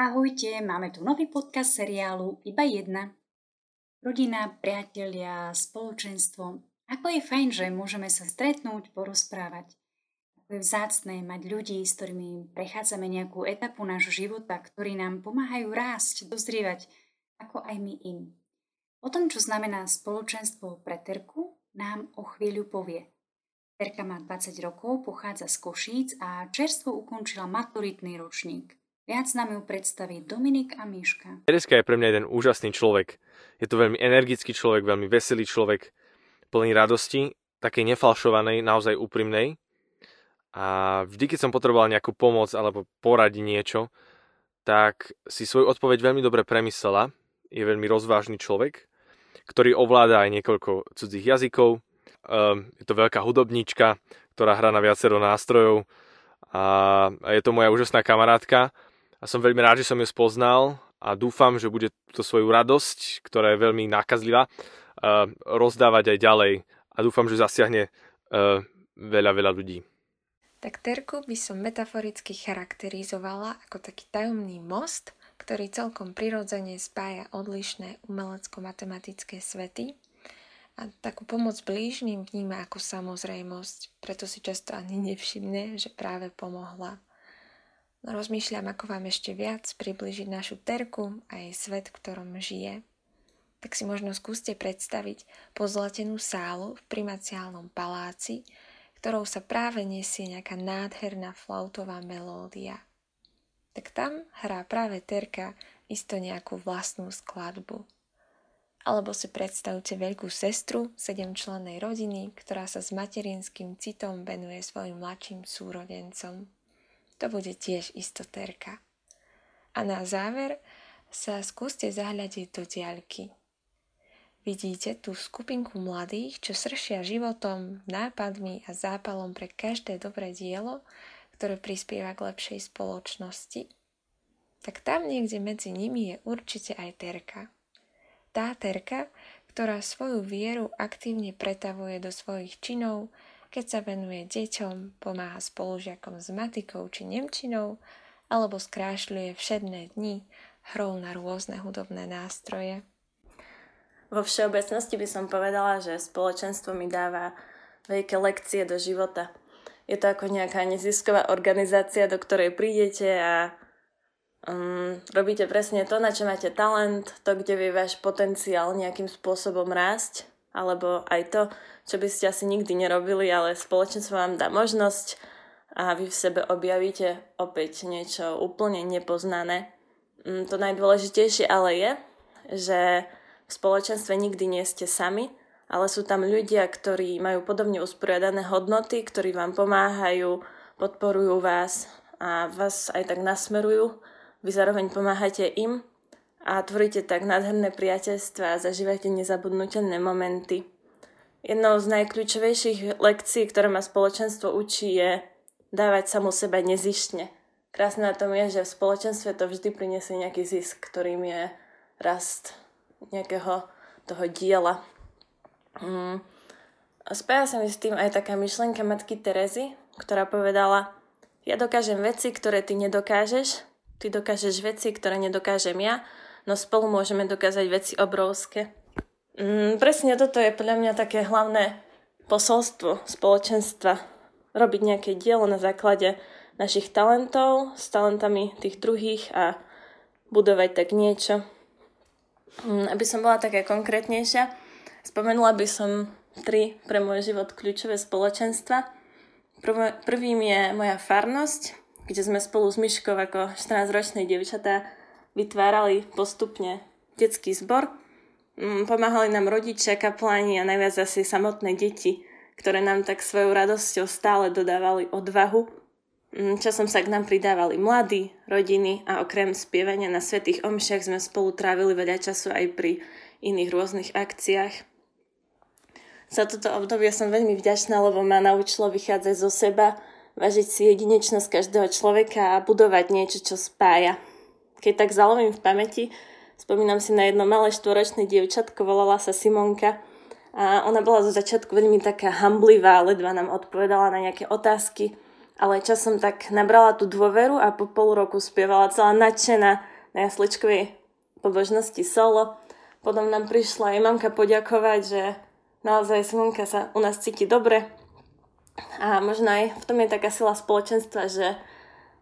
Ahojte, máme tu nový podcast seriálu Iba jedna. Rodina, priatelia, spoločenstvo. Ako je fajn, že môžeme sa stretnúť, porozprávať. Ako je vzácné mať ľudí, s ktorými prechádzame nejakú etapu nášho života, ktorí nám pomáhajú rásť, dozrievať, ako aj my im. O tom, čo znamená spoločenstvo pre Terku, nám o chvíľu povie. Terka má 20 rokov, pochádza z Košíc a čerstvo ukončila maturitný ročník. Viac nám ju predstaví Dominik a Miška. Tereska je pre mňa jeden úžasný človek. Je to veľmi energický človek, veľmi veselý človek, plný radosti, takej nefalšovanej, naozaj úprimnej. A vždy, keď som potreboval nejakú pomoc alebo poradiť niečo, tak si svoju odpoveď veľmi dobre premyslela. Je veľmi rozvážny človek, ktorý ovláda aj niekoľko cudzích jazykov. Um, je to veľká hudobníčka, ktorá hrá na viacero nástrojov a je to moja úžasná kamarátka a som veľmi rád, že som ju spoznal a dúfam, že bude to svoju radosť, ktorá je veľmi nákazlivá, uh, rozdávať aj ďalej a dúfam, že zasiahne uh, veľa, veľa ľudí. Tak Terku by som metaforicky charakterizovala ako taký tajomný most, ktorý celkom prirodzene spája odlišné umelecko-matematické svety a takú pomoc blížnym vníma ako samozrejmosť, preto si často ani nevšimne, že práve pomohla. Rozmýšľam, ako vám ešte viac približiť našu terku a jej svet, v ktorom žije. Tak si možno skúste predstaviť pozlatenú sálu v primaciálnom paláci, ktorou sa práve nesie nejaká nádherná flautová melódia. Tak tam hrá práve Terka isto nejakú vlastnú skladbu. Alebo si predstavte veľkú sestru sedemčlennej rodiny, ktorá sa s materinským citom venuje svojim mladším súrodencom. To bude tiež istoterka. A na záver sa skúste zahľadiť do diaľky. Vidíte tú skupinku mladých, čo sršia životom, nápadmi a zápalom pre každé dobré dielo, ktoré prispieva k lepšej spoločnosti? Tak tam niekde medzi nimi je určite aj Terka. Tá Terka, ktorá svoju vieru aktívne pretavuje do svojich činov, keď sa venuje deťom, pomáha spolužiakom s matikou či nemčinou, alebo skrášľuje všedné dni hrou na rôzne hudobné nástroje. Vo všeobecnosti by som povedala, že spoločenstvo mi dáva veľké lekcie do života. Je to ako nejaká nezisková organizácia, do ktorej prídete a um, robíte presne to, na čo máte talent, to, kde vie váš potenciál nejakým spôsobom rásť alebo aj to, čo by ste asi nikdy nerobili, ale spoločenstvo vám dá možnosť a vy v sebe objavíte opäť niečo úplne nepoznané. Mm, to najdôležitejšie ale je, že v spoločenstve nikdy nie ste sami, ale sú tam ľudia, ktorí majú podobne usporiadané hodnoty, ktorí vám pomáhajú, podporujú vás a vás aj tak nasmerujú. Vy zároveň pomáhate im a tvoríte tak nádherné priateľstva a zažívate nezabudnutelné momenty. Jednou z najkľúčovejších lekcií, ktoré ma spoločenstvo učí, je dávať samu seba nezištne. Krásne na tom je, že v spoločenstve to vždy priniesie nejaký zisk, ktorým je rast nejakého toho diela. Mm. Spája sa mi s tým aj taká myšlenka matky Terezy, ktorá povedala, ja dokážem veci, ktoré ty nedokážeš, ty dokážeš veci, ktoré nedokážem ja no spolu môžeme dokázať veci obrovské. Mm, presne toto je podľa mňa také hlavné posolstvo spoločenstva. Robiť nejaké dielo na základe našich talentov s talentami tých druhých a budovať tak niečo. Mm, aby som bola taká konkrétnejšia, spomenula by som tri pre môj život kľúčové spoločenstva. Prvým je moja farnosť, kde sme spolu s Myškou ako 14-ročnej dievčatá vytvárali postupne detský zbor. Mm, pomáhali nám rodičia, kapláni a najviac asi samotné deti, ktoré nám tak svojou radosťou stále dodávali odvahu. Mm, časom sa k nám pridávali mladí, rodiny a okrem spievania na svetých omšiach sme spolu trávili veľa času aj pri iných rôznych akciách. Za toto obdobie som veľmi vďačná, lebo ma naučilo vychádzať zo seba, vážiť si jedinečnosť každého človeka a budovať niečo, čo spája. Keď tak zalovím v pamäti, spomínam si na jedno malé štvoročné dievčatko, volala sa Simonka a ona bola zo začiatku veľmi taká hamblivá, ledva nám odpovedala na nejaké otázky, ale časom tak nabrala tú dôveru a po pol roku spievala celá nadšená na jasličkovej pobožnosti solo. Potom nám prišla aj mamka poďakovať, že naozaj Simonka sa u nás cíti dobre. A možno aj v tom je taká sila spoločenstva, že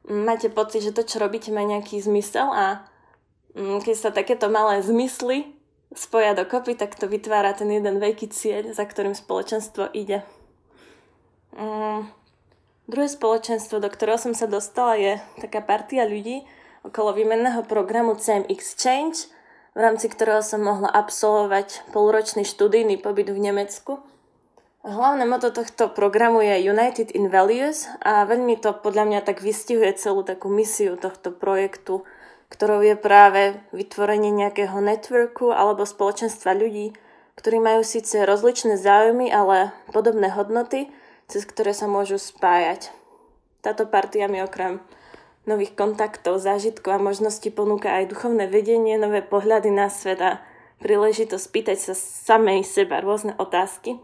máte pocit, že to, čo robíte, má nejaký zmysel a mm, keď sa takéto malé zmysly spoja dokopy, tak to vytvára ten jeden veľký cieľ, za ktorým spoločenstvo ide. Mm, druhé spoločenstvo, do ktorého som sa dostala, je taká partia ľudí okolo výmenného programu CM Exchange – v rámci ktorého som mohla absolvovať polročný študijný pobyt v Nemecku. Hlavné moto tohto programu je United in Values a veľmi to podľa mňa tak vystihuje celú takú misiu tohto projektu, ktorou je práve vytvorenie nejakého networku alebo spoločenstva ľudí, ktorí majú síce rozličné záujmy, ale podobné hodnoty, cez ktoré sa môžu spájať. Táto partia mi okrem nových kontaktov, zážitkov a možností ponúka aj duchovné vedenie, nové pohľady na svet a príležitosť pýtať sa samej seba rôzne otázky.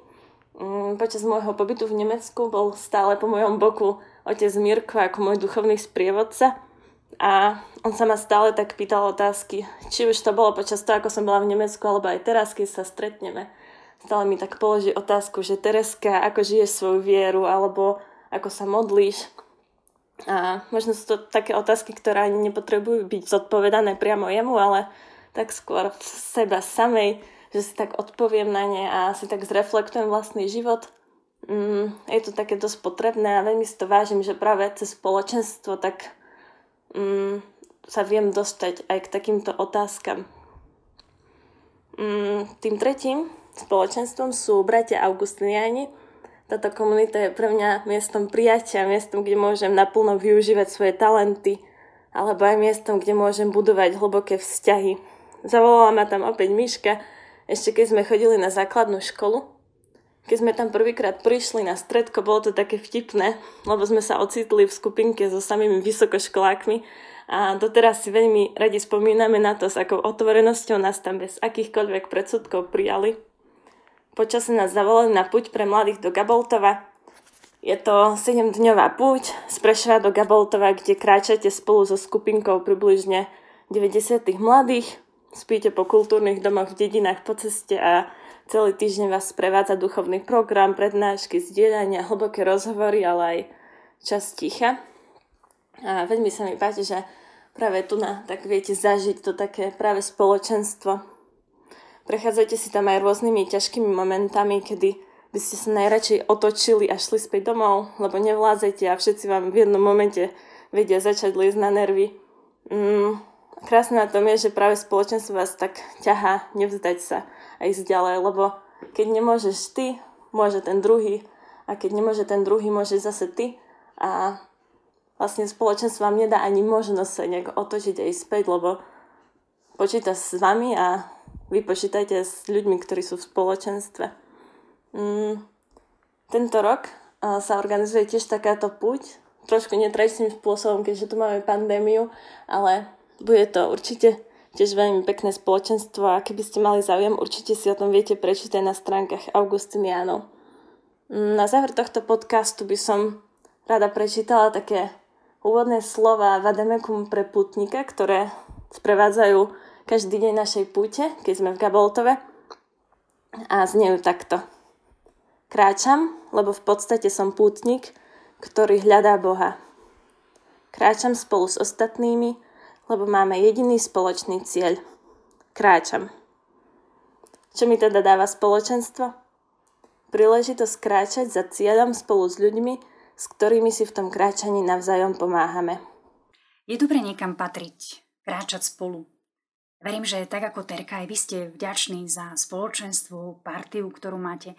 Mm, počas môjho pobytu v Nemecku bol stále po mojom boku otec Mirko ako môj duchovný sprievodca a on sa ma stále tak pýtal otázky, či už to bolo počas toho, ako som bola v Nemecku, alebo aj teraz, keď sa stretneme. Stále mi tak položí otázku, že Tereska, ako žiješ svoju vieru, alebo ako sa modlíš. A možno sú to také otázky, ktoré ani nepotrebujú byť zodpovedané priamo jemu, ale tak skôr v seba samej, že si tak odpoviem na ne a si tak zreflektujem vlastný život. Mm, je to také dosť potrebné a veľmi si to vážim, že práve cez spoločenstvo tak mm, sa viem dostať aj k takýmto otázkam. Mm, tým tretím spoločenstvom sú bratia Augustiniani, táto komunita je pre mňa miestom prijatia, miestom, kde môžem naplno využívať svoje talenty, alebo aj miestom, kde môžem budovať hlboké vzťahy. Zavolala ma tam opäť Myška, ešte keď sme chodili na základnú školu. Keď sme tam prvýkrát prišli na stredko, bolo to také vtipné, lebo sme sa ocitli v skupinke so samými vysokoškolákmi a doteraz si veľmi radi spomíname na to, s akou otvorenosťou nás tam bez akýchkoľvek predsudkov prijali. Počasie nás zavolali na púť pre mladých do Gaboltova. Je to 7-dňová púť z Prešova do Gaboltova, kde kráčate spolu so skupinkou približne 90 mladých. Spíte po kultúrnych domoch v dedinách po ceste a celý týždeň vás sprevádza duchovný program, prednášky, zdieľania, hlboké rozhovory, ale aj čas ticha. A veľmi sa mi páči, že práve tu na, tak viete zažiť to také práve spoločenstvo, Prechádzajte si tam aj rôznymi ťažkými momentami, kedy by ste sa najradšej otočili a šli späť domov, lebo nevládzete a všetci vám v jednom momente vedia začať liesť na nervy. Mm, krásne na tom je, že práve spoločenstvo vás tak ťahá nevzdať sa a ísť ďalej, lebo keď nemôžeš ty, môže ten druhý a keď nemôže ten druhý, môže zase ty a vlastne spoločenstvo vám nedá ani možnosť sa nejak otočiť a ísť späť, lebo počíta s vami a vy počítajte s ľuďmi, ktorí sú v spoločenstve. Mm, tento rok sa organizuje tiež takáto púť, trošku netradičným spôsobom, keďže tu máme pandémiu, ale bude to určite tiež veľmi pekné spoločenstvo a keby ste mali záujem, určite si o tom viete prečítať na stránkach Augustinianov. Mm, na záver tohto podcastu by som rada prečítala také úvodné slova Vademekum pre putníka, ktoré sprevádzajú každý deň našej púte, keď sme v Gaboltove a znejú takto. Kráčam, lebo v podstate som pútnik, ktorý hľadá Boha. Kráčam spolu s ostatnými, lebo máme jediný spoločný cieľ. Kráčam. Čo mi teda dáva spoločenstvo? Príležitosť kráčať za cieľom spolu s ľuďmi, s ktorými si v tom kráčaní navzájom pomáhame. Je dobre niekam patriť, kráčať spolu. Verím, že tak ako Terka, aj vy ste vďační za spoločenstvo, partiu, ktorú máte,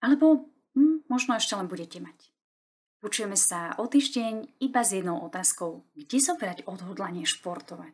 alebo hm, možno ešte len budete mať. Počujeme sa o týždeň iba s jednou otázkou. Kde zobrať odhodlanie športovať?